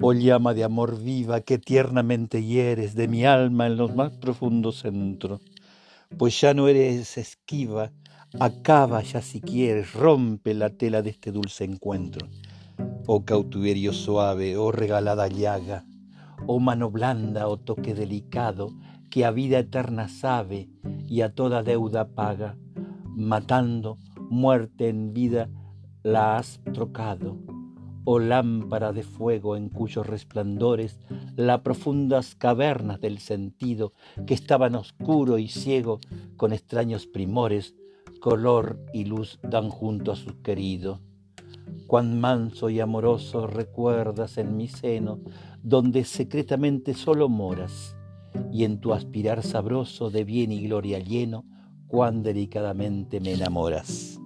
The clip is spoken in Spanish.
oh llama de amor viva que tiernamente hieres de mi alma en los más profundos centros, pues ya no eres esquiva, acaba ya si quieres, rompe la tela de este dulce encuentro. Oh cautiverio suave, oh regalada llaga, oh mano blanda, oh toque delicado, que a vida eterna sabe y a toda deuda paga, matando muerte en vida la has trocado oh lámpara de fuego en cuyos resplandores las profundas cavernas del sentido que estaban oscuro y ciego con extraños primores, color y luz dan junto a su querido. Cuán manso y amoroso recuerdas en mi seno, donde secretamente solo moras, y en tu aspirar sabroso de bien y gloria lleno, cuán delicadamente me enamoras.